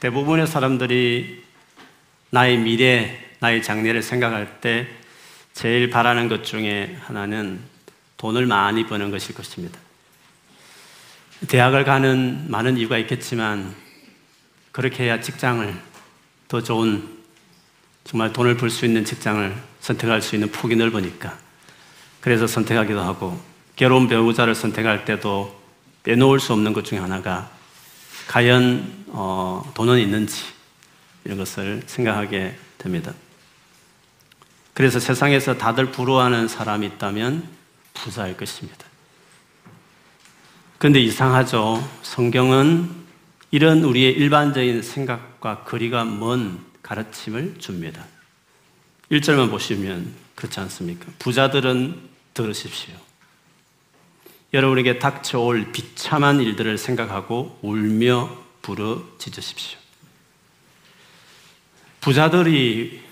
대부분의 사람들이 나의 미래, 나의 장래를 생각할 때 제일 바라는 것 중에 하나는 돈을 많이 버는 것일 것입니다. 대학을 가는 많은 이유가 있겠지만 그렇게 해야 직장을 더 좋은 정말 돈을 벌 수 있는 직장을 선택할 수 있는 폭이 넓으니까 그래서 선택하기도 하고 괴로운 배우자를 선택할 때도 빼놓을 수 없는 것 중에 하나가 과연 어, 돈은 있는지 이런 것을 생각하게 됩니다. 그래서 세상에서 다들 부러워하는 사람이 있다면 부자일 것입니다. 그런데 이상하죠. 성경은 이런 우리의 일반적인 생각과 거리가 먼 가르침을 줍니다. 1절만 보시면 그렇지 않습니까? 부자들은 들으십시오. 여러분에게 닥쳐올 비참한 일들을 생각하고 울며 부르짖으십시오. 부자들이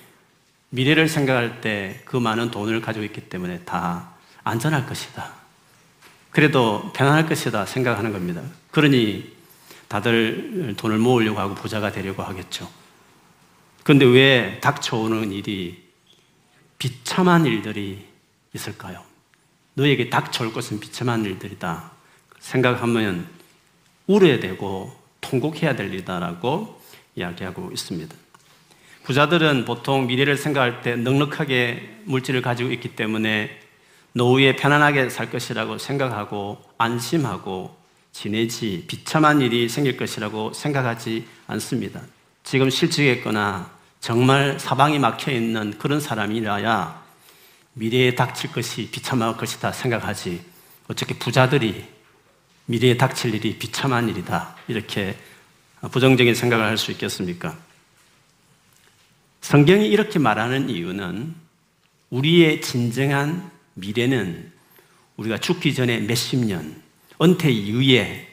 미래를 생각할 때 그 많은 돈을 가지고 있기 때문에 다 안전할 것이다. 그래도 편안할 것이다 생각하는 겁니다. 그러니 다들 돈을 모으려고 하고 부자가 되려고 하겠죠. 그런데 왜 닥쳐오는 일이 비참한 일들이 있을까요? 너에게 닥쳐올 것은 비참한 일들이다. 생각하면 울어야 되고 통곡해야 될 일이다라고 이야기하고 있습니다. 부자들은 보통 미래를 생각할 때 넉넉하게 물질을 가지고 있기 때문에 노후에 편안하게 살 것이라고 생각하고 안심하고 지내지 비참한 일이 생길 것이라고 생각하지 않습니다. 지금 실직했거나 정말 사방이 막혀 있는 그런 사람이라야 미래에 닥칠 것이 비참할 것이다 생각하지 어떻게 부자들이 미래에 닥칠 일이 비참한 일이다 이렇게 부정적인 생각을 할 수 있겠습니까? 성경이 이렇게 말하는 이유는 우리의 진정한 미래는 우리가 죽기 전에 몇십 년, 은퇴 이후에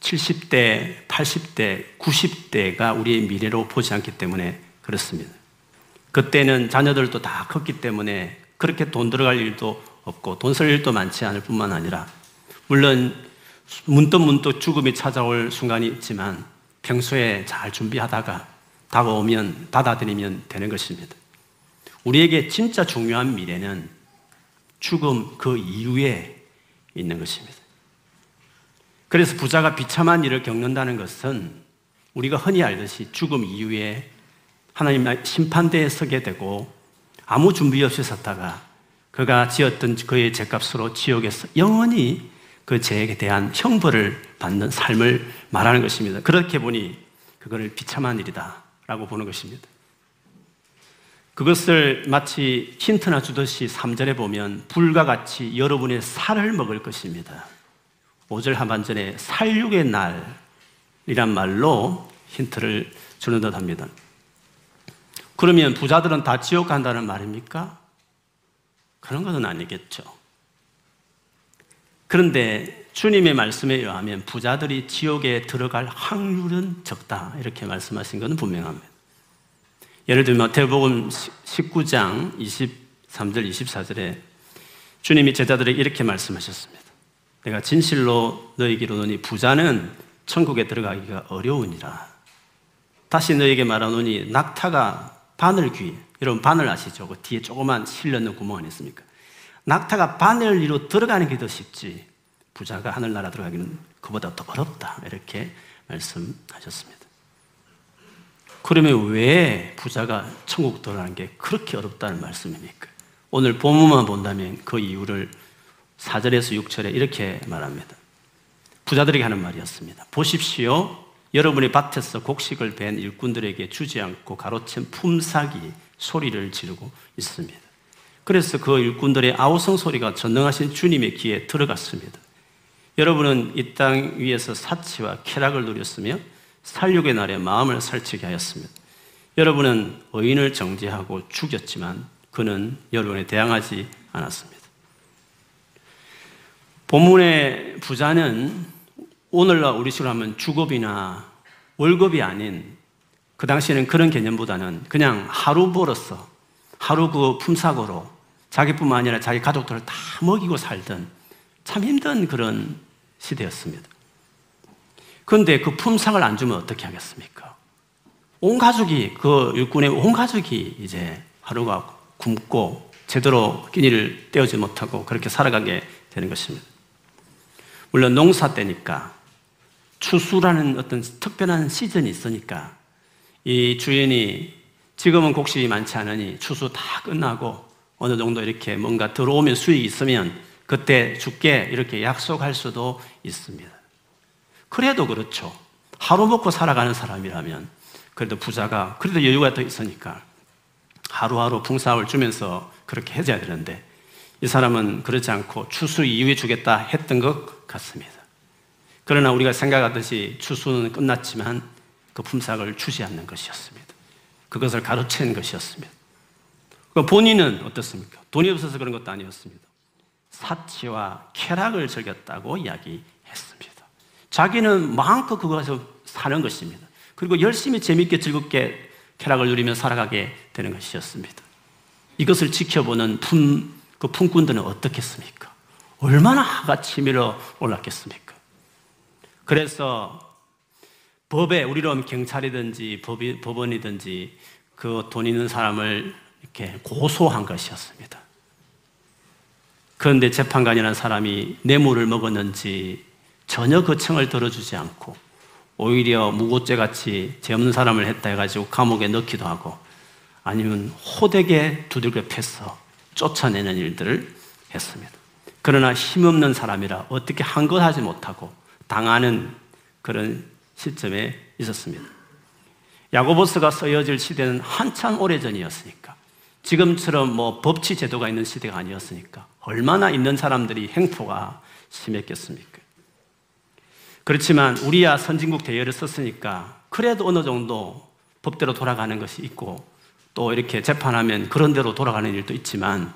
70대, 80대, 90대가 우리의 미래로 보지 않기 때문에 그렇습니다. 그때는 자녀들도 다 컸기 때문에 그렇게 돈 들어갈 일도 없고 돈 쓸 일도 많지 않을 뿐만 아니라 물론 문득 문득 죽음이 찾아올 순간이 있지만 평소에 잘 준비하다가 다가오면 받아들이면 되는 것입니다. 우리에게 진짜 중요한 미래는 죽음 그 이후에 있는 것입니다. 그래서 부자가 비참한 일을 겪는다는 것은 우리가 흔히 알듯이 죽음 이후에 하나님의 심판대에 서게 되고 아무 준비 없이 섰다가 그가 지었던 그의 죄값으로 지옥에서 영원히 그 죄에 대한 형벌을 받는 삶을 말하는 것입니다. 그렇게 보니 그거를 비참한 일이다 라고 보는 것입니다. 그것을 마치 힌트나 주듯이 3절에 보면 불과 같이 여러분의 살을 먹을 것입니다. 5절 하반전에 살육의 날이란 말로 힌트를 주는 듯 합니다. 그러면 부자들은 다 지옥 간다는 말입니까? 그런 것은 아니겠죠. 그런데 주님의 말씀에 의하면 부자들이 지옥에 들어갈 확률은 적다. 이렇게 말씀하신 것은 분명합니다. 예를 들면 대복음 19장 23절 24절에 주님이 제자들에게 이렇게 말씀하셨습니다. 내가 진실로 너희에게 이르노니 부자는 천국에 들어가기가 어려우니라. 다시 너에게 말하노니 낙타가 바늘 귀, 여러분 바늘 아시죠? 그 뒤에 조그만 실려는 구멍 안 있습니까? 낙타가 바늘 위로 들어가는 게 더 쉽지 부자가 하늘나라 들어가기는 그보다 더 어렵다 이렇게 말씀하셨습니다. 그러면 왜 부자가 천국 들어가는 게 그렇게 어렵다는 말씀입니까? 오늘 본문만 본다면 그 이유를 4절에서 6절에 이렇게 말합니다. 부자들에게 하는 말이었습니다. 보십시오. 여러분의 밭에서 곡식을 벤 일꾼들에게 주지 않고 가로챈 품삯이 소리를 지르고 있습니다. 그래서 그 일꾼들의 아우성 소리가 전능하신 주님의 귀에 들어갔습니다. 여러분은 이 땅 위에서 사치와 쾌락을 누렸으며 살육의 날에 마음을 살치게 하였습니다. 여러분은 의인을 정죄하고 죽였지만 그는 여러분에 대항하지 않았습니다. 본문의 부자는 오늘날 우리 식으로 하면 주급이나 월급이 아닌 그 당시에는 그런 개념보다는 그냥 하루 벌었어. 하루 그 품삯으로 자기뿐만 아니라 자기 가족들을 다 먹이고 살던 참 힘든 그런 시대였습니다. 그런데 그 품삯을 안 주면 어떻게 하겠습니까? 온 가족이 그 일꾼의 온 가족이 이제 하루가 굶고 제대로 끼니를 떼어지 못하고 그렇게 살아가게 되는 것입니다. 물론 농사 때니까 추수라는 어떤 특별한 시즌이 있으니까 이 주인이 지금은 곡식이 많지 않으니 추수 다 끝나고 어느 정도 이렇게 뭔가 들어오면 수익이 있으면 그때 죽게 이렇게 약속할 수도 있습니다. 그래도 그렇죠. 하루 먹고 살아가는 사람이라면 그래도 부자가 그래도 여유가 더 있으니까 하루하루 풍사을 주면서 그렇게 해줘야 되는데 이 사람은 그렇지 않고 추수 이후에 주겠다 했던 것 같습니다. 그러나 우리가 생각하듯이 추수는 끝났지만 그 품삯을 주지 않는 것이었습니다. 그것을 가로챈 것이었습니다. 그 본인은 어떻습니까? 돈이 없어서 그런 것도 아니었습니다. 사치와 쾌락을 즐겼다고 이야기했습니다. 자기는 마음껏 그것을 사는 것입니다. 그리고 열심히 재밌게 즐겁게 쾌락을 누리며 살아가게 되는 것이었습니다. 이것을 지켜보는 품, 그 품꾼들은 어떻겠습니까? 얼마나 하가 치밀어 올랐겠습니까? 그래서 법에 우리로 경찰이든지 법이, 법원이든지 그 돈 있는 사람을 이렇게 고소한 것이었습니다. 그런데 재판관이라는 사람이 뇌물을 먹었는지 전혀 그 청을 들어주지 않고 오히려 무고죄 같이 죄 없는 사람을 했다 해가지고 감옥에 넣기도 하고 아니면 호되게 두들겨 패서 쫓아내는 일들을 했습니다. 그러나 힘없는 사람이라 어떻게 한 것 하지 못하고 당하는 그런 시점에 있었습니다. 야고보스가 쓰여질 시대는 한참 오래 전이었으니까 지금처럼 뭐 법치 제도가 있는 시대가 아니었으니까 얼마나 있는 사람들이 행포가 심했겠습니까? 그렇지만 우리야 선진국 대열을 썼으니까 그래도 어느 정도 법대로 돌아가는 것이 있고 또 이렇게 재판하면 그런 대로 돌아가는 일도 있지만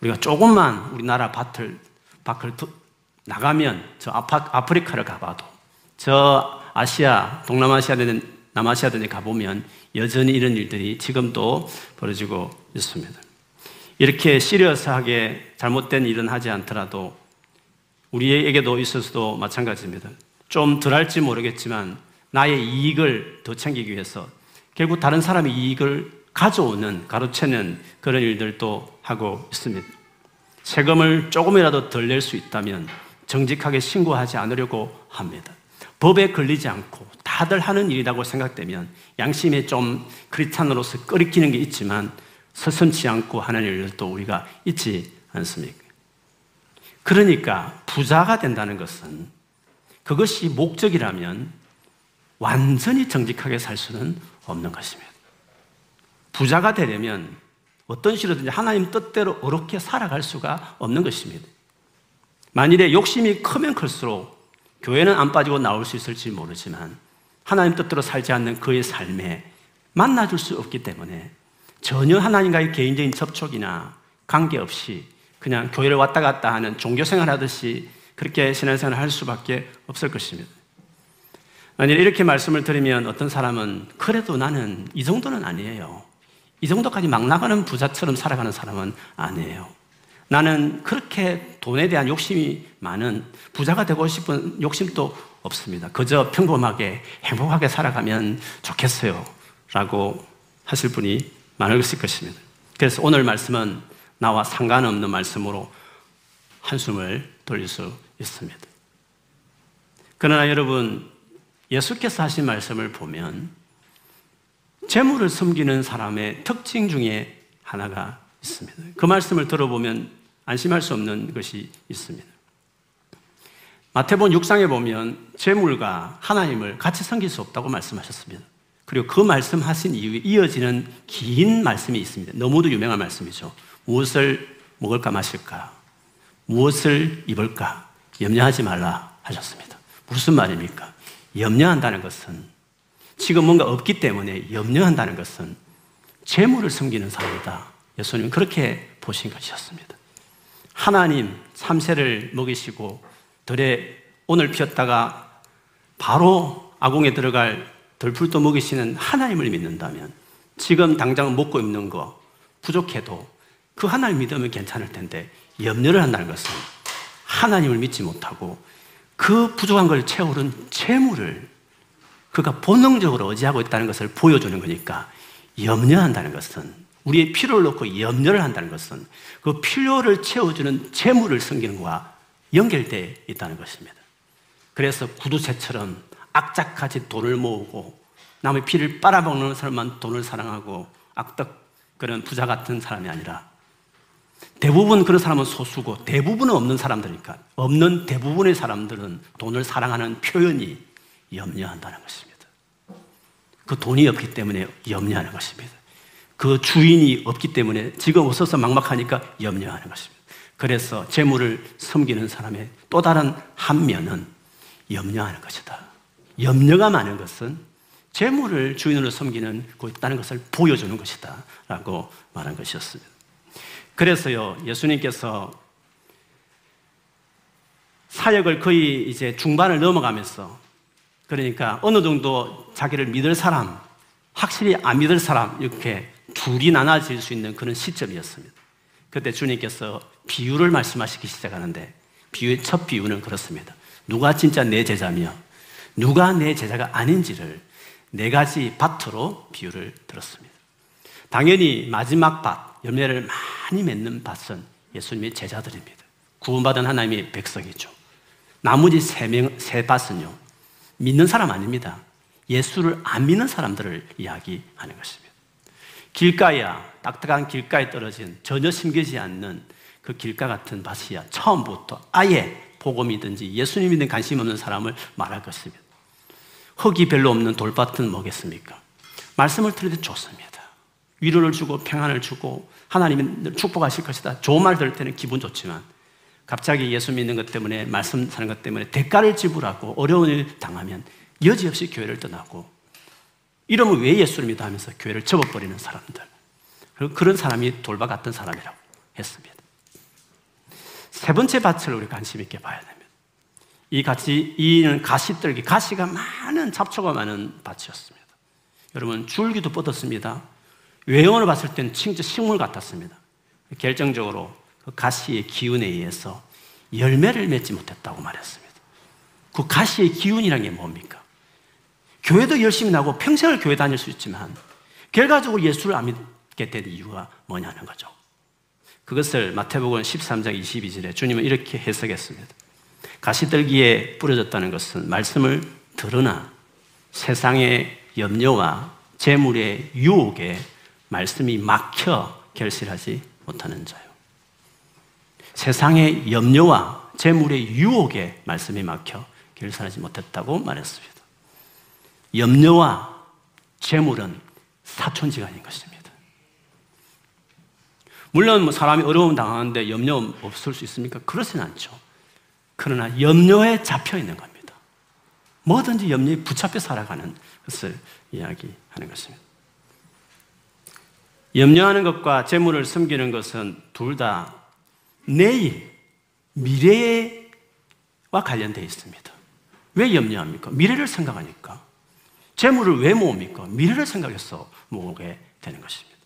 우리가 조금만 우리나라 밭을 밖을 나가면 저 아파, 아프리카를 가봐도 저 아시아, 동남아시아 든 남아시아 등에 가보면 여전히 이런 일들이 지금도 벌어지고 있습니다. 이렇게 시리어스하게 잘못된 일은 하지 않더라도 우리에게도 있어서도 마찬가지입니다. 좀 덜 할지 모르겠지만 나의 이익을 더 챙기기 위해서 결국 다른 사람의 이익을 가져오는, 가로채는 그런 일들도 하고 있습니다. 세금을 조금이라도 덜 낼 수 있다면 정직하게 신고하지 않으려고 합니다. 법에 걸리지 않고 다들 하는 일이라고 생각되면 양심에 좀 크리스찬으로서 끓이키는 게 있지만 서슴치 않고 하는 일들도 우리가 있지 않습니까? 그러니까 부자가 된다는 것은 그것이 목적이라면 완전히 정직하게 살 수는 없는 것입니다. 부자가 되려면 어떤 식으로든지 하나님 뜻대로 어렵게 살아갈 수가 없는 것입니다. 만일에 욕심이 크면 클수록 교회는 안 빠지고 나올 수 있을지 모르지만 하나님 뜻대로 살지 않는 그의 삶에 만나줄 수 없기 때문에 전혀 하나님과의 개인적인 접촉이나 관계없이 그냥 교회를 왔다 갔다 하는 종교생활 하듯이 그렇게 신앙생활을 할 수밖에 없을 것입니다. 만일 이렇게 말씀을 드리면 어떤 사람은 그래도 나는 이 정도는 아니에요. 이 정도까지 막 나가는 부자처럼 살아가는 사람은 아니에요. 나는 그렇게 돈에 대한 욕심이 많은 부자가 되고 싶은 욕심도 없습니다. 그저 평범하게 행복하게 살아가면 좋겠어요. 라고 하실 분이 많을 것입니다. 그래서 오늘 말씀은 나와 상관없는 말씀으로 한숨을 돌릴 수 있습니다. 그러나 여러분, 예수께서 하신 말씀을 보면 재물을 섬기는 사람의 특징 중에 하나가 있습니다. 그 말씀을 들어보면 안심할 수 없는 것이 있습니다. 마태본 6장에 보면 재물과 하나님을 같이 섬길 수 없다고 말씀하셨습니다. 그리고 그 말씀하신 이후에 이어지는 긴 말씀이 있습니다. 너무도 유명한 말씀이죠. 무엇을 먹을까 마실까? 무엇을 입을까? 염려하지 말라 하셨습니다. 무슨 말입니까? 염려한다는 것은 지금 뭔가 없기 때문에 염려한다는 것은 재물을 섬기는 사람이다. 예수님은 그렇게 보신 것이었습니다. 하나님 참새를 먹이시고 들에 오늘 피었다가 바로 아궁에 들어갈 덜풀도 먹이시는 하나님을 믿는다면 지금 당장 먹고 입는 거 부족해도 그 하나님 믿으면 괜찮을 텐데 염려를 한다는 것은 하나님을 믿지 못하고 그 부족한 걸 채우는 재물을 그가 본능적으로 의지하고 있다는 것을 보여주는 거니까 염려한다는 것은 우리의 필요를 놓고 염려를 한다는 것은 그 필요를 채워주는 재물을 섬기는 것과 연결되어 있다는 것입니다. 그래서 구두쇠처럼 악착같이 돈을 모으고 남의 피를 빨아먹는 사람만 돈을 사랑하고 악덕 그런 부자 같은 사람이 아니라 대부분 그런 사람은 소수고 대부분은 없는 사람들이니까 없는 대부분의 사람들은 돈을 사랑하는 표현이 염려한다는 것입니다. 그 돈이 없기 때문에 염려하는 것입니다. 그 주인이 없기 때문에 지금 없어서 막막하니까 염려하는 것입니다. 그래서 재물을 섬기는 사람의 또 다른 한 면은 염려하는 것이다. 염려가 많은 것은 재물을 주인으로 섬기는 고 있다는 것을 보여주는 것이다. 라고 말한 것이었습니다. 그래서요, 예수님께서 사역을 거의 이제 중반을 넘어가면서 그러니까 어느 정도 자기를 믿을 사람, 확실히 안 믿을 사람, 이렇게 둘이 나눠질 수 있는 그런 시점이었습니다. 그때 주님께서 비유를 말씀하시기 시작하는데 비유의 첫 비유는 그렇습니다. 누가 진짜 내 제자며 누가 내 제자가 아닌지를 네 가지 밭으로 비유를 들었습니다. 당연히 마지막 밭, 열매를 많이 맺는 밭은 예수님의 제자들입니다. 구원받은 하나님의 백성이죠. 나머지 세 명, 세 밭은요, 믿는 사람 아닙니다. 예수를 안 믿는 사람들을 이야기하는 것입니다. 길가야, 딱딱한 길가에 떨어진 전혀 심겨지 않는 그 길가 같은 밭이야. 처음부터 아예 복음이든지 예수님이든 관심 없는 사람을 말할 것입니다. 흙이 별로 없는 돌밭은 뭐겠습니까? 말씀을 때 좋습니다. 위로를 주고 평안을 주고 하나님이 축복하실 것이다. 좋은 말 들을 때는 기분 좋지만 갑자기 예수 믿는 것 때문에 말씀 사는 것 때문에 대가를 지불하고 어려운 일 당하면 여지없이 교회를 떠나고 이러면 왜 예수를 믿어 하면서 교회를 접어버리는 사람들. 그리고 그런 사람이 같은 사람이라고 했습니다. 세 번째 밭을 우리 관심 있게 봐야 됩니다. 이 가시, 이는 가시떨기, 가시가 많은 잡초가 많은 밭이었습니다. 여러분, 줄기도 뻗었습니다. 외형으로 봤을 때는 진짜 식물 같았습니다. 결정적으로 그 가시의 기운에 의해서 열매를 맺지 못했다고 말했습니다. 그 가시의 기운이란 게 뭡니까? 교회도 열심히 나고 평생을 교회 다닐 수 있지만 결과적으로 예수를 안 믿게 된 이유가 뭐냐는 거죠. 그것을 마태복음 13장 22절에 주님은 이렇게 해석했습니다. 가시들기에 뿌려졌다는 것은 말씀을 들으나 세상의 염려와 재물의 유혹에 말씀이 막혀 결실하지 못하는 자요. 세상의 염려와 재물의 유혹에 말씀이 막혀 결실하지 못했다고 말했습니다. 염려와 재물은 사촌지간인 것입니다. 물론 뭐 사람이 어려움 당하는데 염려 없을 수 있습니까? 그렇진 않죠. 그러나 염려에 잡혀 있는 겁니다. 뭐든지 염려에 붙잡혀 살아가는 것을 이야기하는 것입니다. 염려하는 것과 재물을 숨기는 것은 둘 다 내일, 미래와 관련되어 있습니다. 왜 염려합니까? 미래를 생각하니까. 재물을 왜 모읍니까? 미래를 생각해서 모으게 되는 것입니다.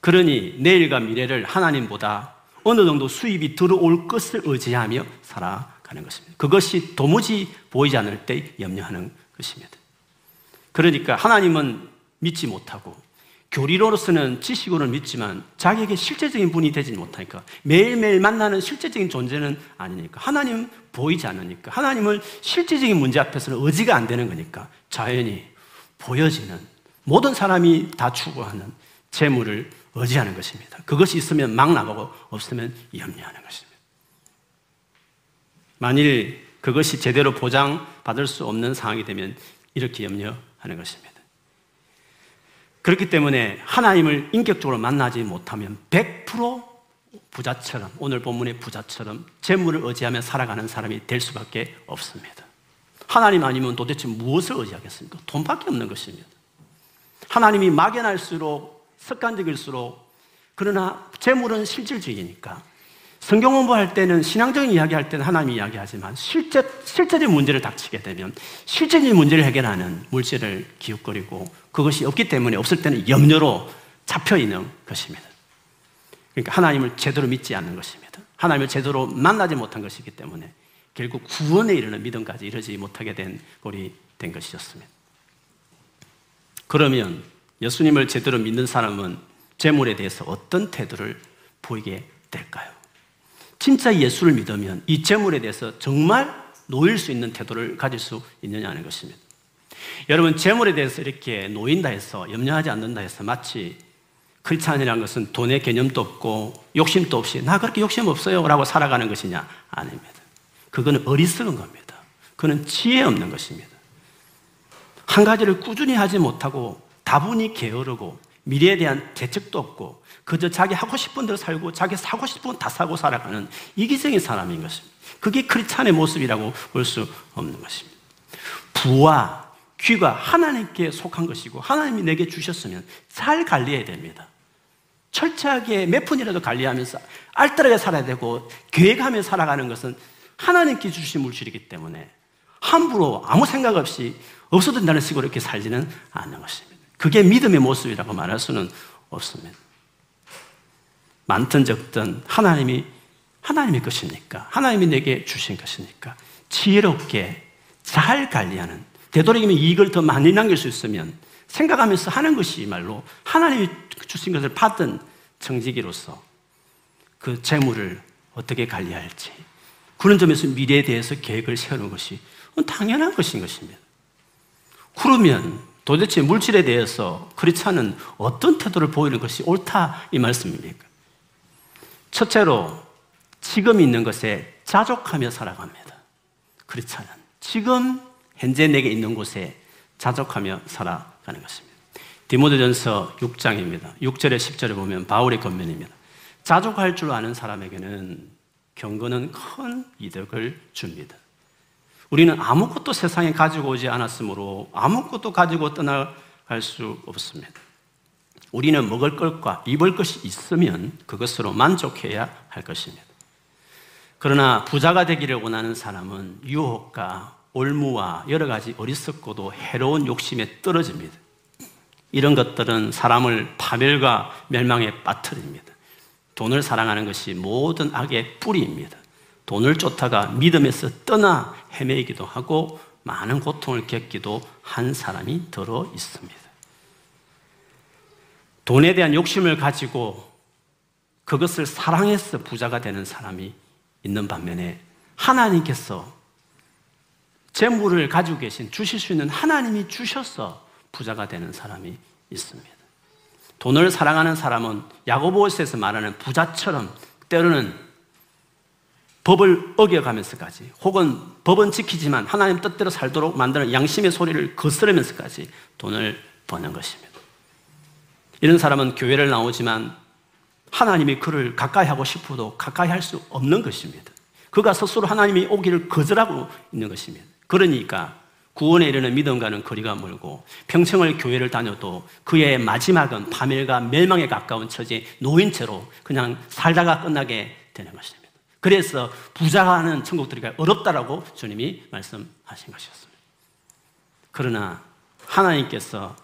그러니 내일과 미래를 하나님보다 어느 정도 수입이 들어올 것을 의지하며 살아가는 것입니다. 그것이 도무지 보이지 않을 때 염려하는 것입니다. 그러니까 하나님은 믿지 못하고 교리로서는 지식으로는 믿지만 자기에게 실제적인 분이 되지 못하니까 매일매일 만나는 실제적인 존재는 아니니까 하나님 보이지 않으니까 하나님을 실제적인 문제 앞에서는 의지가 안 되는 거니까 자연히 보여지는 모든 사람이 다 추구하는 재물을 의지하는 것입니다. 그것이 있으면 막 나가고 없으면 염려하는 것입니다. 만일 그것이 제대로 보장받을 수 없는 상황이 되면 이렇게 염려하는 것입니다. 그렇기 때문에 하나님을 인격적으로 만나지 못하면 100% 부자처럼 오늘 본문의 부자처럼 재물을 의지하며 살아가는 사람이 될 수밖에 없습니다. 하나님 아니면 도대체 무엇을 의지하겠습니까? 돈밖에 없는 것입니다. 하나님이 막연할수록 습관적일수록 그러나 재물은 실질적이니까 성경 공부할 때는 신앙적인 이야기 할 때는 하나님 이야기하지만 실제 실제적인 문제를 닥치게 되면 실제적인 문제를 해결하는 물질을 기웃거리고 그것이 없기 때문에 없을 때는 염려로 잡혀 있는 것입니다. 그러니까 하나님을 제대로 믿지 않는 것입니다. 하나님을 제대로 만나지 못한 것이기 때문에 결국 구원에 이르는 믿음까지 이르지 못하게 된 꼴이 된 것이었습니다. 그러면 예수님을 제대로 믿는 사람은 재물에 대해서 어떤 태도를 보이게 될까요? 진짜 예수를 믿으면 이 재물에 대해서 정말 놓일 수 있는 태도를 가질 수 있느냐는 것입니다. 여러분, 재물에 대해서 이렇게 놓인다 해서 염려하지 않는다 해서 마치 크리스찬이라는 것은 돈의 개념도 없고 욕심도 없이 나 그렇게 욕심 없어요 라고 살아가는 것이냐? 아닙니다. 그거는 어리석은 겁니다. 그는 지혜 없는 것입니다. 한 가지를 꾸준히 하지 못하고 다분히 게으르고 미래에 대한 대책도 없고 그저 자기 하고 싶은 대로 살고 자기 사고 싶은 건다 사고 살아가는 이기적인 사람인 것입니다. 그게 크리스찬의 모습이라고 볼 수 없는 것입니다. 부와 귀가 하나님께 속한 것이고 하나님이 내게 주셨으면 잘 관리해야 됩니다. 철저하게 몇 푼이라도 관리하면서 알뜰하게 살아야 되고 계획하며 살아가는 것은 하나님께 주신 물질이기 때문에 함부로 아무 생각 없이 없어도 된다는 식으로 이렇게 살지는 않는 것입니다. 그게 믿음의 모습이라고 말할 수는 없습니다. 많든 적든 하나님이 하나님의 것이니까 하나님이 내게 주신 것이니까 지혜롭게 잘 관리하는 되도록이면 이익을 더 많이 남길 수 있으면 생각하면서 하는 것이 말로 하나님이 주신 것을 받은 정직이로서 그 재물을 어떻게 관리할지 그런 점에서 미래에 대해서 계획을 세우는 것이 당연한 것인 것입니다. 그러면 도대체 물질에 대해서 크리스찬은 어떤 태도를 보이는 것이 옳다 이 말씀입니까? 첫째로 지금 있는 것에 자족하며 살아갑니다. 크리스찬은 지금 현재 내게 있는 곳에 자족하며 살아가는 것입니다. 디모데전서 6장입니다. 6절에 10절에 보면 바울의 권면입니다. 자족할 줄 아는 사람에게는 경건은 큰 이득을 줍니다. 우리는 아무것도 세상에 가지고 오지 않았으므로 아무것도 가지고 떠나갈 수 없습니다. 우리는 먹을 것과 입을 것이 있으면 그것으로 만족해야 할 것입니다. 그러나 부자가 되기를 원하는 사람은 유혹과 올무와 여러 가지 어리석고도 해로운 욕심에 떨어집니다. 이런 것들은 사람을 파멸과 멸망에 빠뜨립니다. 돈을 사랑하는 것이 모든 악의 뿌리입니다. 돈을 쫓다가 믿음에서 떠나 헤매기도 하고 많은 고통을 겪기도 한 사람이 들어 있습니다. 돈에 대한 욕심을 가지고 그것을 사랑해서 부자가 되는 사람이 있는 반면에 하나님께서 재물을 가지고 계신 주실 수 있는 하나님이 주셔서 부자가 되는 사람이 있습니다. 돈을 사랑하는 사람은 야고보스에서 말하는 부자처럼 때로는 법을 어겨가면서까지 혹은 법은 지키지만 하나님 뜻대로 살도록 만드는 양심의 소리를 거스르면서까지 돈을 버는 것입니다. 이런 사람은 교회를 나오지만 하나님이 그를 가까이 하고 싶어도 가까이 할 수 없는 것입니다. 그가 스스로 하나님이 오기를 거절하고 있는 것입니다. 그러니까 구원에 이르는 믿음과는 거리가 멀고 평생을 교회를 다녀도 그의 마지막은 파멸과 멸망에 가까운 처지 노인채로 그냥 살다가 끝나게 되는 것입니다. 그래서 부자가 하는 천국 들기가 어렵다라고 주님이 말씀하신 것이었습니다. 그러나 하나님께서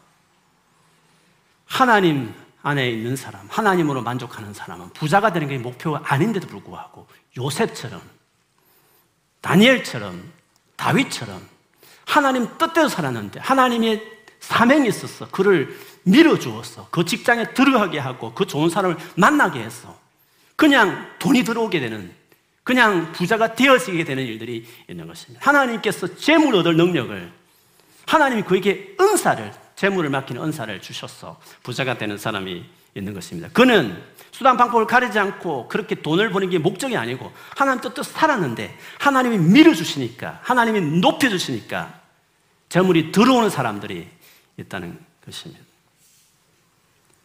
하나님 안에 있는 사람, 하나님으로 만족하는 사람은 부자가 되는 게 목표가 아닌데도 불구하고 요셉처럼, 다니엘처럼, 다윗처럼 하나님 뜻대로 살았는데 하나님의 사명이 있어서 그를 밀어주어서 그 직장에 들어가게 하고 그 좋은 사람을 만나게 해서 그냥 돈이 들어오게 되는 그냥 부자가 되어지게 되는 일들이 있는 것입니다. 하나님께서 재물 얻을 능력을 하나님이 그에게 은사를 재물을 맡기는 은사를 주셔서 부자가 되는 사람이 있는 것입니다. 그는 수단 방법을 가리지 않고 그렇게 돈을 버는 게 목적이 아니고 하나님 뜻대로 살았는데 하나님이 밀어주시니까 하나님이 높여주시니까 재물이 들어오는 사람들이 있다는 것입니다.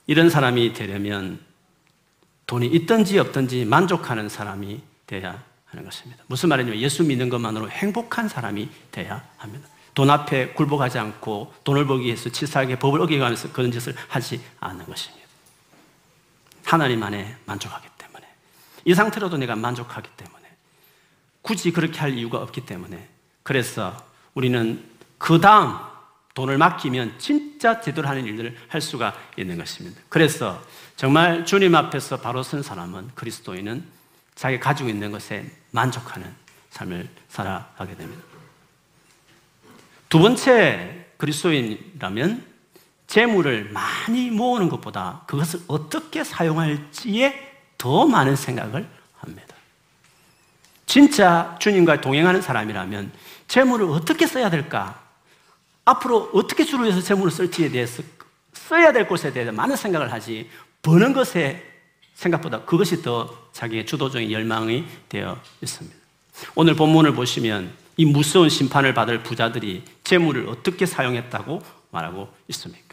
이런 사람이 되려면 돈이 있든지 없든지 만족하는 사람이 돼야 하는 것입니다. 무슨 말이냐면 예수 믿는 것만으로 행복한 사람이 돼야 합니다. 돈 앞에 굴복하지 않고 돈을 벌기 위해서 치사하게 법을 어겨가면서 그런 짓을 하지 않는 것입니다. 하나님 안에 만족하기 때문에 이 상태로도 내가 만족하기 때문에 굳이 그렇게 할 이유가 없기 때문에 그래서 우리는 그 다음 돈을 맡기면 진짜 제대로 하는 일들을 할 수가 있는 것입니다. 그래서 정말 주님 앞에서 바로 선 사람은 그리스도인은 자기가 가지고 있는 것에 만족하는 삶을 살아가게 됩니다. 두 번째 그리스도인이라면 재물을 많이 모으는 것보다 그것을 어떻게 사용할지에 더 많은 생각을 합니다. 진짜 주님과 동행하는 사람이라면 재물을 어떻게 써야 될까? 앞으로 어떻게 주로 해서 재물을 쓸지에 대해서 써야 될 곳에 대해서 많은 생각을 하지 버는 것에 생각보다 그것이 더 자기의 주도적인 열망이 되어 있습니다. 오늘 본문을 보시면 이 무서운 심판을 받을 부자들이 재물을 어떻게 사용했다고 말하고 있습니까?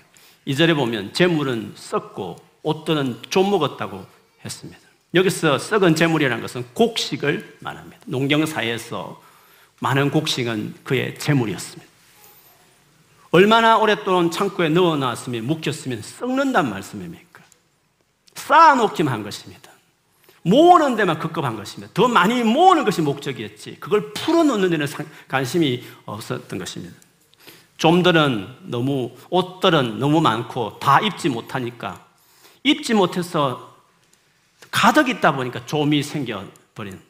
이절에 보면 재물은 썩고 옷들은 좀 먹었다고 했습니다. 여기서 썩은 재물이라는 것은 곡식을 말합니다. 농경사에서 많은 곡식은 그의 재물이었습니다. 얼마나 오랫동안 창고에 넣어놨으면 묵혔으면 썩는단 말씀입니까? 쌓아놓기만 한 것입니다. 모으는 데만 급급한 것입니다. 더 많이 모으는 것이 목적이었지. 그걸 풀어놓는 데는 관심이 없었던 것입니다. 좀들은 너무, 옷들은 너무 많고 다 입지 못하니까 입지 못해서 가득 있다 보니까 좀이 생겨버린.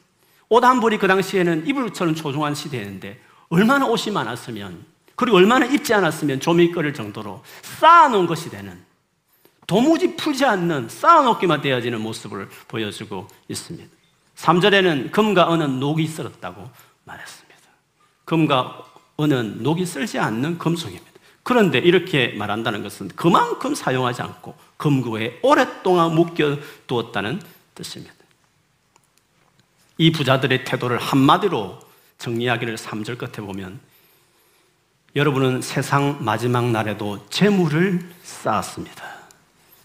옷 한 벌이 그 당시에는 이불처럼 소중한 시대였는데 얼마나 옷이 많았으면 그리고 얼마나 입지 않았으면 좀이 끓을 정도로 쌓아놓은 것이 되는 도무지 풀지 않는 쌓아놓기만 되어지는 모습을 보여주고 있습니다. 3절에는 금과 은은 녹이 썰었다고 말했습니다. 금과 은은 녹이 쓸지 않는 금속입니다. 그런데 이렇게 말한다는 것은 그만큼 사용하지 않고 금고에 오랫동안 묶여두었다는 뜻입니다. 이 부자들의 태도를 한마디로 정리하기를 3절 끝에 보면 여러분은 세상 마지막 날에도 재물을 쌓았습니다.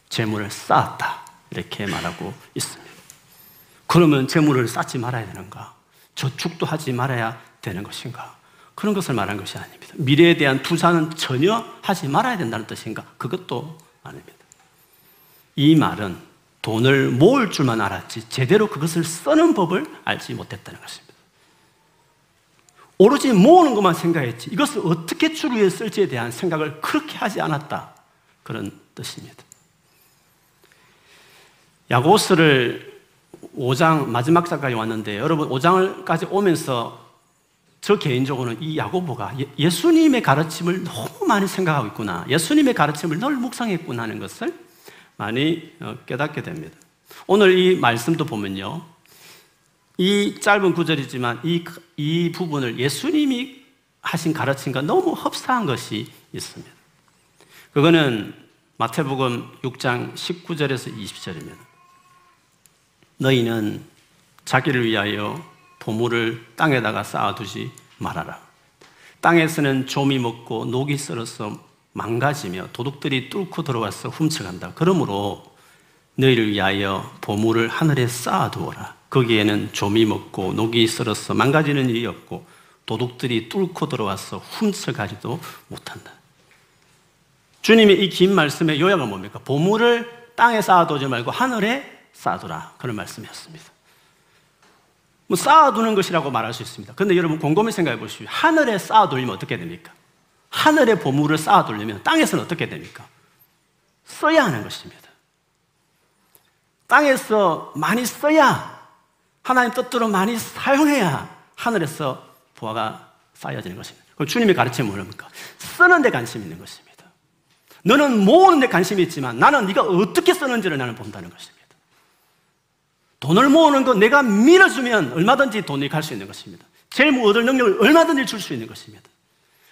재물을 쌓았다. 이렇게 말하고 있습니다. 그러면 재물을 쌓지 말아야 되는가? 저축도 하지 말아야 되는 것인가? 그런 것을 말한 것이 아닙니다. 미래에 대한 투자는 전혀 하지 말아야 된다는 뜻인가? 그것도 아닙니다. 이 말은 돈을 모을 줄만 알았지 제대로 그것을 쓰는 법을 알지 못했다는 것입니다. 오로지 모으는 것만 생각했지 이것을 어떻게 주루에 쓸지에 대한 생각을 그렇게 하지 않았다. 그런 뜻입니다. 야고스를 5장 마지막 장까지 왔는데 여러분 5장까지 오면서 저 개인적으로는 이 야고보가 예, 수님의 가르침을 너무 많이 생각하고 있구나. 예수님의 가르침을 늘 묵상했구나 하는 것을 많이 어, 깨닫게 됩니다. 오늘 이 말씀도 보면요. 이 짧은 구절이지만 이, 이 부분을 예수님이 하신 가르침과 너무 흡사한 것이 있습니다. 그거는 마태복음 6장 19절에서 20절입니다. 너희는 자기를 위하여 보물을 땅에다가 쌓아두지 말아라. 땅에서는 좀이 먹고 녹이 썰어서 망가지며 도둑들이 뚫고 들어와서 훔쳐간다. 그러므로 너희를 위하여 보물을 하늘에 쌓아두어라. 거기에는 좀이 먹고 녹이 썰어서 망가지는 일이 없고 도둑들이 뚫고 들어와서 훔쳐가지도 못한다. 주님의 이 긴 말씀의 요약은 뭡니까? 보물을 땅에 쌓아두지 말고 하늘에 쌓아두라. 그런 말씀이었습니다. 뭐 쌓아두는 것이라고 말할 수 있습니다. 그런데 여러분 곰곰이 생각해 보십시오. 하늘에 쌓아두면 어떻게 됩니까? 하늘의 보물을 쌓아두려면 땅에서는 어떻게 됩니까? 써야 하는 것입니다. 땅에서 많이 써야 하나님 뜻대로 많이 사용해야 하늘에서 보화가 쌓여지는 것입니다. 그럼 주님의 가르침은 뭡니까? 쓰는 데 관심 있는 것입니다. 너는 모으는 데 관심이 있지만 나는 네가 어떻게 쓰는지를 나는 본다는 것입니다. 돈을 모으는 거 내가 밀어주면 얼마든지 돈이 갈 수 있는 것입니다. 재무 얻을 능력을 얼마든지 줄 수 있는 것입니다.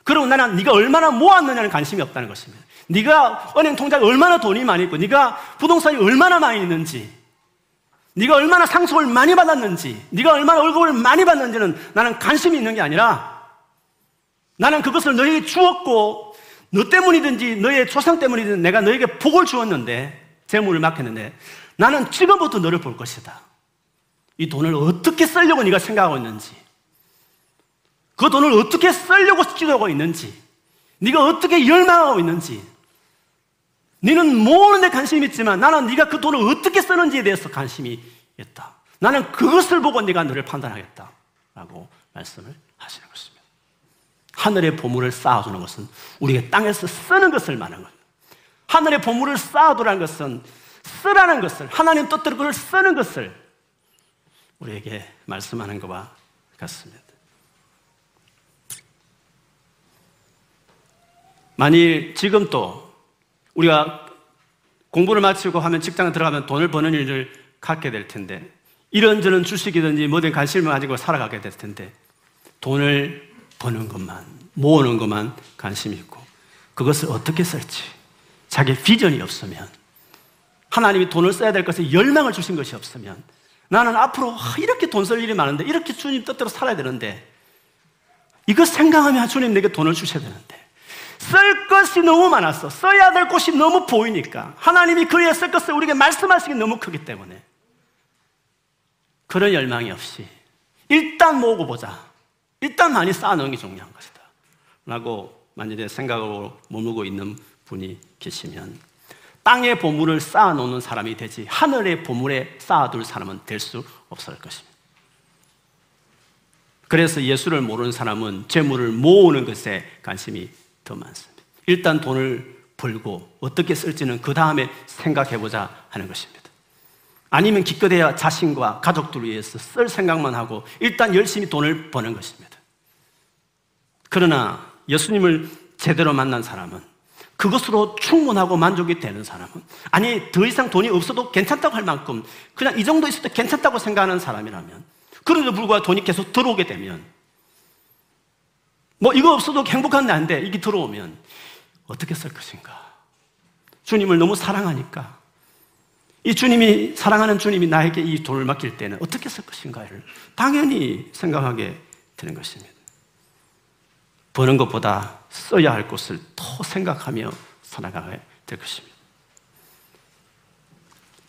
그리고 나는 네가 얼마나 모았느냐는 관심이 없다는 것입니다. 네가 은행 통장에 얼마나 돈이 많이 있고 네가 부동산이 얼마나 많이 있는지 네가 얼마나 상속을 많이 받았는지 네가 얼마나 월급을 많이 받는지는 나는 관심이 있는 게 아니라 나는 그것을 너에게 주었고 너 때문이든지 너의 조상 때문이든 내가 너에게 복을 주었는데 재물을 맡겼는데 나는 지금부터 너를 볼 것이다. 이 돈을 어떻게 쓰려고 네가 생각하고 있는지, 그 돈을 어떻게 쓰려고 기도하고 있는지, 네가 어떻게 열망하고 있는지, 너는 모으는 데 관심이 있지만 나는 네가 그 돈을 어떻게 쓰는지에 대해서 관심이 있다. 나는 그것을 보고 네가 너를 판단하겠다. 라고 말씀을 하시는 것입니다. 하늘의 보물을 쌓아두는 것은 우리가 땅에서 쓰는 것을 말하는 거예요. 하늘의 보물을 쌓아두라는 것은 쓰라는 것을, 하나님 뜻대로 그걸 쓰는 것을 우리에게 말씀하는 것과 같습니다. 만일 지금 또 우리가 공부를 마치고 하면 직장에 들어가면 돈을 버는 일을 갖게 될 텐데 이런저런 주식이든지 뭐든 관심을 가지고 살아가게 될 텐데 돈을 버는 것만 모으는 것만 관심이 있고 그것을 어떻게 쓸지 자기 비전이 없으면 하나님이 돈을 써야 될 것에 열망을 주신 것이 없으면 나는 앞으로 이렇게 돈 쓸 일이 많은데 이렇게 주님 뜻대로 살아야 되는데 이거 생각하면 주님 내게 돈을 주셔야 되는데 쓸 것이 너무 많았어. 써야 될 곳이 너무 보이니까. 하나님이 그에 쓸 것을 우리에게 말씀하시기 너무 크기 때문에. 그런 열망이 없이 일단 모으고 보자. 일단 많이 쌓아놓은 게 중요한 것이다. 라고 만약에 생각으로 머무고 있는 분이 계시면 땅의 보물을 쌓아놓는 사람이 되지 하늘의 보물에 쌓아둘 사람은 될 수 없을 것입니다. 그래서 예수를 모르는 사람은 재물을 모으는 것에 관심이 더 많습니다. 일단 돈을 벌고 어떻게 쓸지는 그 다음에 생각해보자 하는 것입니다. 아니면 기껏해야 자신과 가족들 위해서 쓸 생각만 하고 일단 열심히 돈을 버는 것입니다. 그러나 예수님을 제대로 만난 사람은 그것으로 충분하고 만족이 되는 사람은 아니 더 이상 돈이 없어도 괜찮다고 할 만큼 그냥 이 정도 있어도 괜찮다고 생각하는 사람이라면 그래도 불구하고 돈이 계속 들어오게 되면 뭐 이거 없어도 행복한데 안 돼. 이게 들어오면 어떻게 쓸 것인가? 주님을 너무 사랑하니까 이 주님이 사랑하는 주님이 나에게 이 돈을 맡길 때는 어떻게 쓸 것인가를 당연히 생각하게 되는 것입니다. 버는 것보다 써야 할 것을 더 생각하며 살아가게 될 것입니다.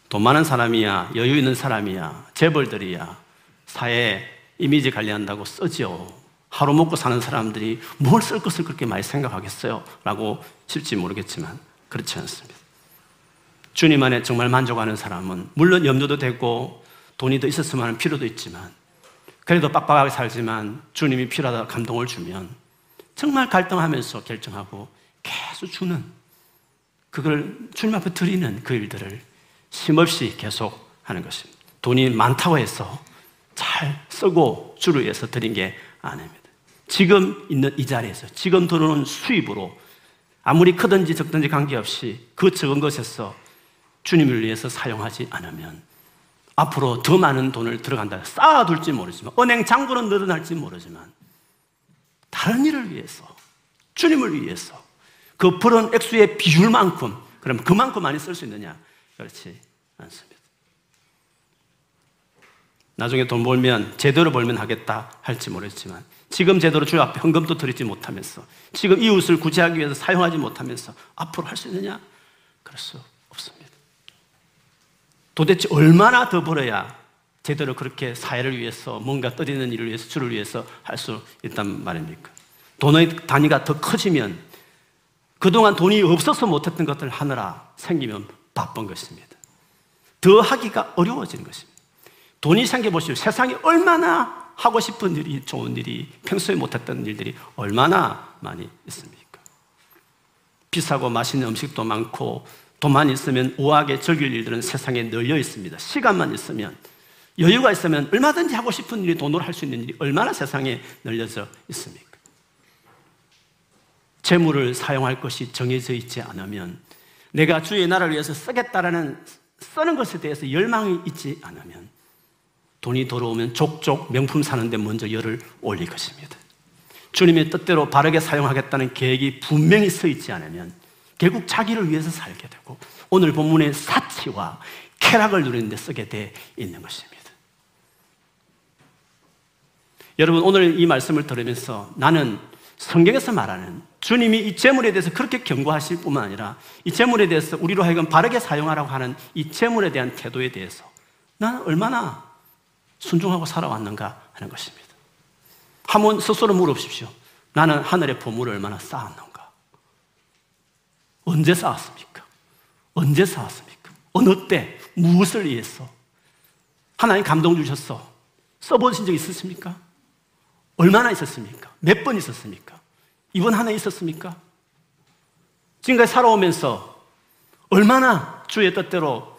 돈 많은 사람이야, 여유 있는 사람이야, 재벌들이야, 사회 이미지 관리한다고 쓰죠. 하루 먹고 사는 사람들이 뭘 쓸 것을 그렇게 많이 생각하겠어요? 라고 싶지 모르겠지만 그렇지 않습니다. 주님 안에 정말 만족하는 사람은 물론 염려도 되고 돈이 더 있었으면 하는 필요도 있지만 그래도 빡빡하게 살지만 주님이 필요하다 감동을 주면 정말 갈등하면서 결정하고 계속 주는 그걸 주님 앞에 드리는 그 일들을 쉼없이 계속 하는 것입니다. 돈이 많다고 해서 잘 쓰고 주를 위해서 드린 게 아닙니다. 지금 있는 이 자리에서 지금 들어오는 수입으로 아무리 크든지 적든지 관계없이 그 적은 것에서 주님을 위해서 사용하지 않으면 앞으로 더 많은 돈을 들어간다. 쌓아둘지 모르지만, 은행 잔고는 늘어날지 모르지만, 다른 일을 위해서, 주님을 위해서, 그 벌은 액수의 비율만큼, 그럼 그만큼 많이 쓸 수 있느냐? 그렇지 않습니다. 나중에 돈 벌면, 제대로 벌면 하겠다 할지 모르겠지만, 지금 제대로 주 앞에 헌금도 드리지 못하면서 지금 이웃을 구제하기 위해서 사용하지 못하면서 앞으로 할 수 있느냐? 그럴 수 없습니다. 도대체 얼마나 더 벌어야 제대로 그렇게 사회를 위해서 뭔가 떠리는 일을 위해서 주를 위해서 할 수 있단 말입니까? 돈의 단위가 더 커지면 그동안 돈이 없어서 못했던 것들 하느라 생기면 바쁜 것입니다. 더 하기가 어려워지는 것입니다. 돈이 생겨보시오. 세상에 얼마나 하고 싶은 일이, 좋은 일이, 평소에 못했던 일들이 얼마나 많이 있습니까? 비싸고 맛있는 음식도 많고, 돈만 있으면 우아하게 즐길 일들은 세상에 널려 있습니다. 시간만 있으면, 여유가 있으면 얼마든지 하고 싶은 일이 돈으로 할 수 있는 일이 얼마나 세상에 널려져 있습니까? 재물을 사용할 것이 정해져 있지 않으면, 내가 주의 나라를 위해서 쓰겠다라는 쓰는 것에 대해서 열망이 있지 않으면, 돈이 들어오면 족족 명품 사는데 먼저 열을 올릴 것입니다. 주님의 뜻대로 바르게 사용하겠다는 계획이 분명히 서 있지 않으면 결국 자기를 위해서 살게 되고 오늘 본문의 사치와 쾌락을 누리는 데 쓰게 돼 있는 것입니다. 여러분 오늘 이 말씀을 들으면서 나는 성경에서 말하는 주님이 이 재물에 대해서 그렇게 경고하실 뿐만 아니라 이 재물에 대해서 우리로 하여금 바르게 사용하라고 하는 이 재물에 대한 태도에 대해서 나는 얼마나 순종하고 살아왔는가 하는 것입니다. 한번 스스로 물어보십시오. 나는 하늘의 보물을 얼마나 쌓았는가? 언제 쌓았습니까? 언제 쌓았습니까? 어느 때? 무엇을 위해서? 하나님 감동 주셨어. 써보신 적 있으십니까? 얼마나 있었습니까? 몇 번 있었습니까? 이번 한 해 있었습니까? 지금까지 살아오면서 얼마나 주의 뜻대로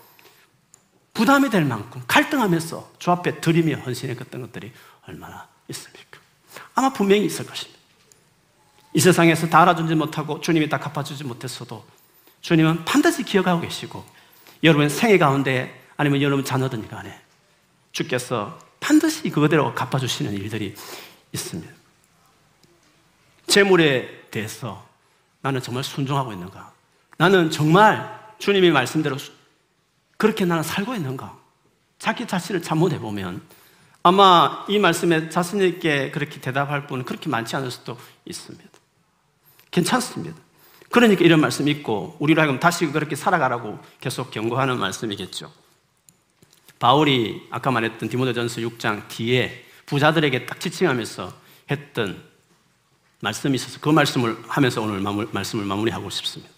부담이 될 만큼 갈등하면서 주 앞에 드리며 헌신했던 것들이 얼마나 있습니까? 아마 분명히 있을 것입니다. 이 세상에서 다 알아주지 못하고 주님이 다 갚아주지 못했어도 주님은 반드시 기억하고 계시고 여러분 생애 가운데 아니면 여러분 자녀든 간에 주께서 반드시 그거대로 갚아주시는 일들이 있습니다. 재물에 대해서 나는 정말 순종하고 있는가? 나는 정말 주님의 말씀대로 그렇게 나는 살고 있는가? 자기 자신을 잘못해 보면 아마 이 말씀에 자신 있게 그렇게 대답할 분은 그렇게 많지 않을 수도 있습니다. 괜찮습니다. 그러니까 이런 말씀이 있고 우리로 하여금 다시 그렇게 살아가라고 계속 경고하는 말씀이겠죠. 바울이 아까 말했던 디모데전서 6장 뒤에 부자들에게 딱 지칭하면서 했던 말씀이 있어서 그 말씀을 하면서 오늘 마무리, 말씀을 마무리하고 싶습니다.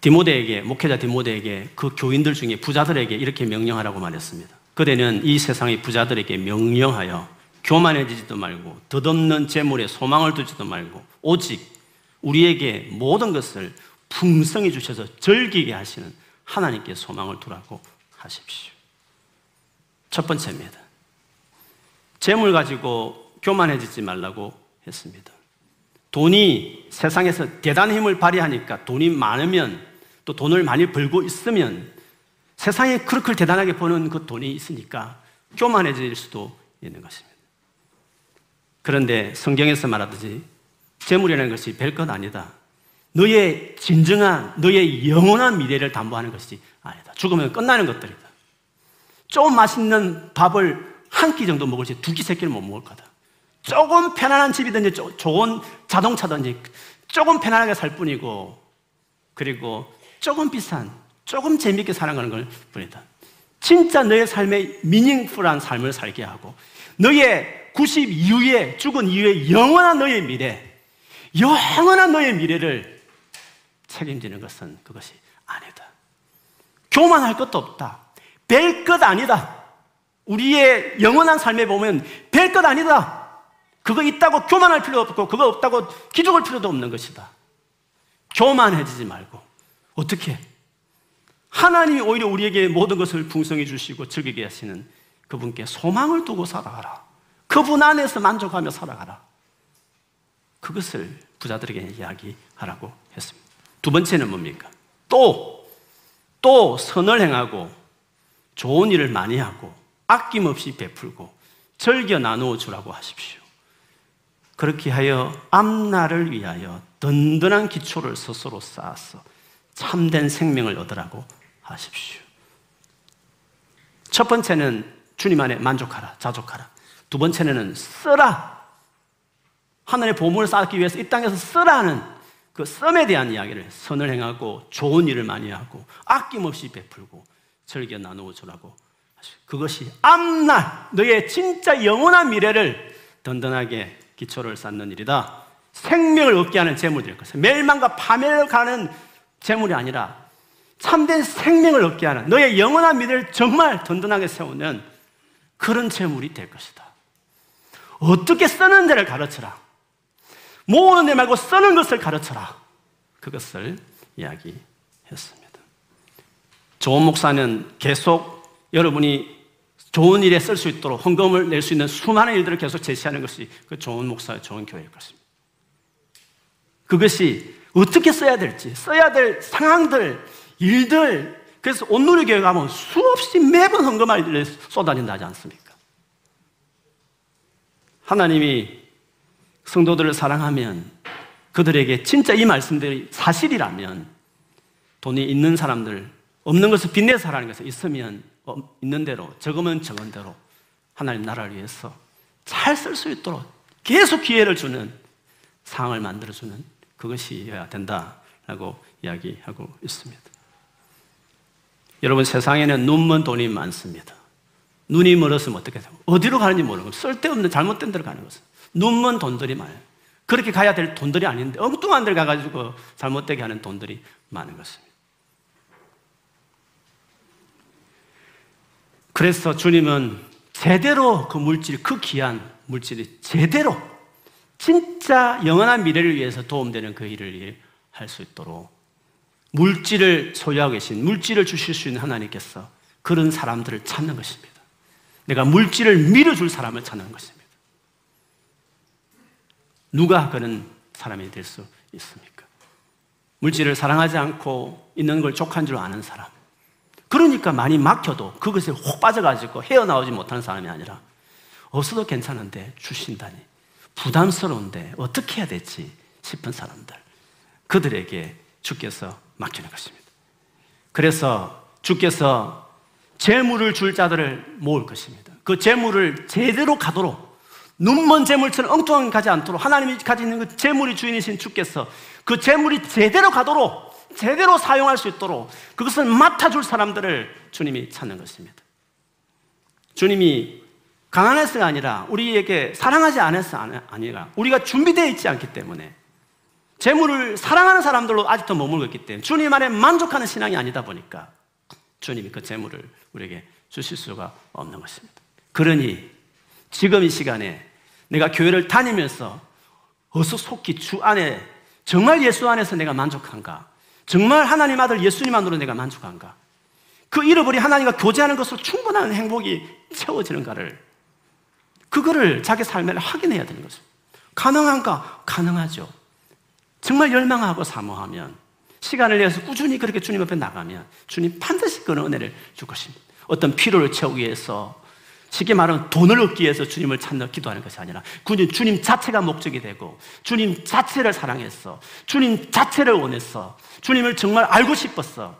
디모데에게 목회자 디모데에게 그 교인들 중에 부자들에게 이렇게 명령하라고 말했습니다. 그대는 이 세상의 부자들에게 명령하여 교만해지지도 말고 덧없는 재물에 소망을 두지도 말고 오직 우리에게 모든 것을 풍성히 주셔서 즐기게 하시는 하나님께 소망을 두라고 하십시오. 첫 번째입니다. 재물 가지고 교만해지지 말라고 했습니다. 돈이 세상에서 대단한 힘을 발휘하니까 돈이 많으면 또 돈을 많이 벌고 있으면 세상에 그렇게 대단하게 버는 그 돈이 있으니까 교만해질 수도 있는 것입니다. 그런데 성경에서 말하듯이 재물이라는 것이 별 것 아니다. 너의 진정한, 너의 영원한 미래를 담보하는 것이 아니다. 죽으면 끝나는 것들이다. 좀 맛있는 밥을 한 끼 정도 먹을지 두 끼, 세 끼를 못 먹을 거다. 조금 편안한 집이든지 좋은 자동차든지 조금 편안하게 살 뿐이고 그리고 조금 비싼 조금 재밌게 살아가는 걸 뿐이다. 진짜 너의 삶에 미닝풀한 삶을 살게 하고 너의 90 이후에 죽은 이후에 영원한 너의 미래 영원한 너의 미래를 책임지는 것은 그것이 아니다. 교만할 것도 없다. 별것 아니다. 우리의 영원한 삶에 보면 별것 아니다. 그거 있다고 교만할 필요 없고 그거 없다고 기죽을 필요도 없는 것이다. 교만해지지 말고 어떻게? 하나님이 오히려 우리에게 모든 것을 풍성히 주시고 즐기게 하시는 그분께 소망을 두고 살아가라. 그분 안에서 만족하며 살아가라. 그것을 부자들에게 이야기하라고 했습니다. 두 번째는 뭡니까? 또, 또 선을 행하고 좋은 일을 많이 하고 아낌없이 베풀고 즐겨 나누어 주라고 하십시오. 그렇게 하여 앞날을 위하여 든든한 기초를 스스로 쌓아서 참된 생명을 얻으라고 하십시오. 첫 번째는 주님 안에 만족하라, 자족하라. 두 번째는 써라. 하늘의 보물을 쌓기 위해서 이 땅에서 써라는 그 썸에 대한 이야기를 선을 행하고 좋은 일을 많이 하고 아낌없이 베풀고 즐겨 나누어 주라고. 그것이 앞날 너의 진짜 영원한 미래를 든든하게 기초를 쌓는 일이다. 생명을 얻게 하는 재물일 것을 멸망과 파멸을 가는 재물이 아니라 참된 생명을 얻게 하는 너의 영원한 미래를 정말 든든하게 세우는 그런 재물이 될 것이다. 어떻게 쓰는 데를 가르쳐라. 모으는 데 말고 쓰는 것을 가르쳐라. 그것을 이야기했습니다. 좋은 목사는 계속 여러분이 좋은 일에 쓸 수 있도록 헌금을 낼 수 있는 수많은 일들을 계속 제시하는 것이 그 좋은 목사의 좋은 교회일 것입니다. 그것이 어떻게 써야 될지, 써야 될 상황들, 일들, 그래서 온누리 교회 가면 수없이 매번 헌금할 일에 쏟아진다 하지 않습니까? 하나님이 성도들을 사랑하면 그들에게 진짜 이 말씀들이 사실이라면 돈이 있는 사람들, 없는 것을 빚내서 하라는 것을 있으면 어, 있는 대로, 적으면 적은 대로 하나님 나라를 위해서 잘 쓸 수 있도록 계속 기회를 주는 상황을 만들어주는 그것이어야 된다라고 이야기하고 있습니다. 여러분 세상에는 눈먼 돈이 많습니다. 눈이 멀었으면 어떻게 돼요? 어디로 가는지 모르고 쓸데없는 잘못된 데로 가는 것은 눈먼 돈들이 많아요. 그렇게 가야 될 돈들이 아닌데 엉뚱한 데 가가지고 잘못되게 하는 돈들이 많은 것입니다. 그래서 주님은 제대로 그 물질, 그 귀한 물질이 제대로 진짜 영원한 미래를 위해서 도움되는 그 일을 할 수 있도록 물질을 소유하고 계신, 물질을 주실 수 있는 하나님께서 그런 사람들을 찾는 것입니다. 내가 물질을 밀어줄 사람을 찾는 것입니다. 누가 그런 사람이 될 수 있습니까? 물질을 사랑하지 않고 있는 걸 족한 줄 아는 사람. 그러니까 많이 막혀도 그것에 혹 빠져가지고 헤어나오지 못하는 사람이 아니라 없어도 괜찮은데 주신다니 부담스러운데 어떻게 해야 될지 싶은 사람들. 그들에게 주께서 맡기는 것입니다. 그래서 주께서 재물을 줄 자들을 모을 것입니다. 그 재물을 제대로 가도록 눈먼 재물처럼 엉뚱하게 가지 않도록 하나님이 가지고 있는 그 재물이 주인이신 주께서 그 재물이 제대로 가도록 제대로 사용할 수 있도록 그것을 맡아줄 사람들을 주님이 찾는 것입니다. 주님이 강한해서가 아니라 우리에게 사랑하지 않아서 아니라 우리가 준비되어 있지 않기 때문에 재물을 사랑하는 사람들로 아직도 머물고 있기 때문에 주님 안에 만족하는 신앙이 아니다 보니까 주님이 그 재물을 우리에게 주실 수가 없는 것입니다. 그러니 지금 이 시간에 내가 교회를 다니면서 어서 속히 주 안에 정말 예수 안에서 내가 만족한가? 정말 하나님 아들 예수님만으로 내가 만족한가? 그 잃어버린 하나님과 교제하는 것으로 충분한 행복이 채워지는가를 그거를 자기 삶에 확인해야 되는 것입니다. 가능한가? 가능하죠. 정말 열망하고 사모하면 시간을 내서 꾸준히 그렇게 주님 앞에 나가면 주님 반드시 그런 은혜를 줄 것입니다. 어떤 필요를 채우기 위해서 쉽게 말하면 돈을 얻기 위해서 주님을 찾는 기도하는 것이 아니라 주님 자체가 목적이 되고 주님 자체를 사랑했어. 주님 자체를 원했어. 주님을 정말 알고 싶었어.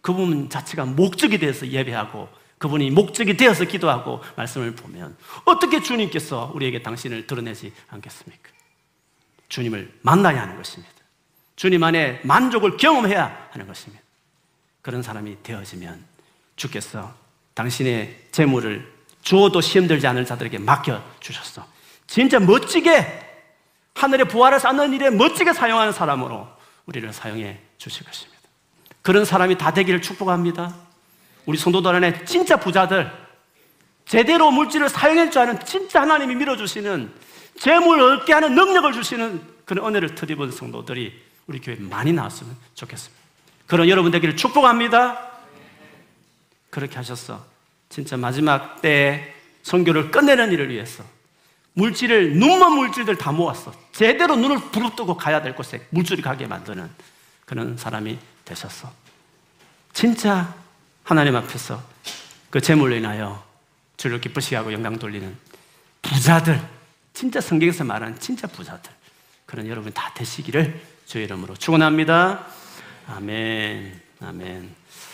그 부분 자체가 목적이 되어서 예배하고 그분이 목적이 되어서 기도하고 말씀을 보면 어떻게 주님께서 우리에게 당신을 드러내지 않겠습니까? 주님을 만나야 하는 것입니다. 주님 안에 만족을 경험해야 하는 것입니다. 그런 사람이 되어지면 주께서 당신의 재물을 주어도 시험들지 않을 자들에게 맡겨주셨어. 진짜 멋지게 하늘의 부활을 쌓는 일에 멋지게 사용하는 사람으로 우리를 사용해 주실 것입니다. 그런 사람이 다 되기를 축복합니다. 우리 성도들 안에 진짜 부자들, 제대로 물질을 사용할 줄 아는 진짜 하나님이 밀어주시는 재물 얻게 하는 능력을 주시는 그런 은혜를 드리본 성도들이 우리 교회에 많이 나왔으면 좋겠습니다. 그런 여러분 되기를 축복합니다. 그렇게 하셨어. 진짜 마지막 때에 선교를 끝내는 일을 위해서 물질을 눈먼 물질들 다 모았어. 제대로 눈을 부릅뜨고 가야 될 곳에 물질이 가게 만드는 그런 사람이 되셨어. 진짜 하나님 앞에서 그 재물로 인하여 주를 기쁘시게 하고 영광 돌리는 부자들, 진짜 성경에서 말하는 진짜 부자들, 그런 여러분 다 되시기를 주의 이름으로 축원합니다. 아멘, 아멘.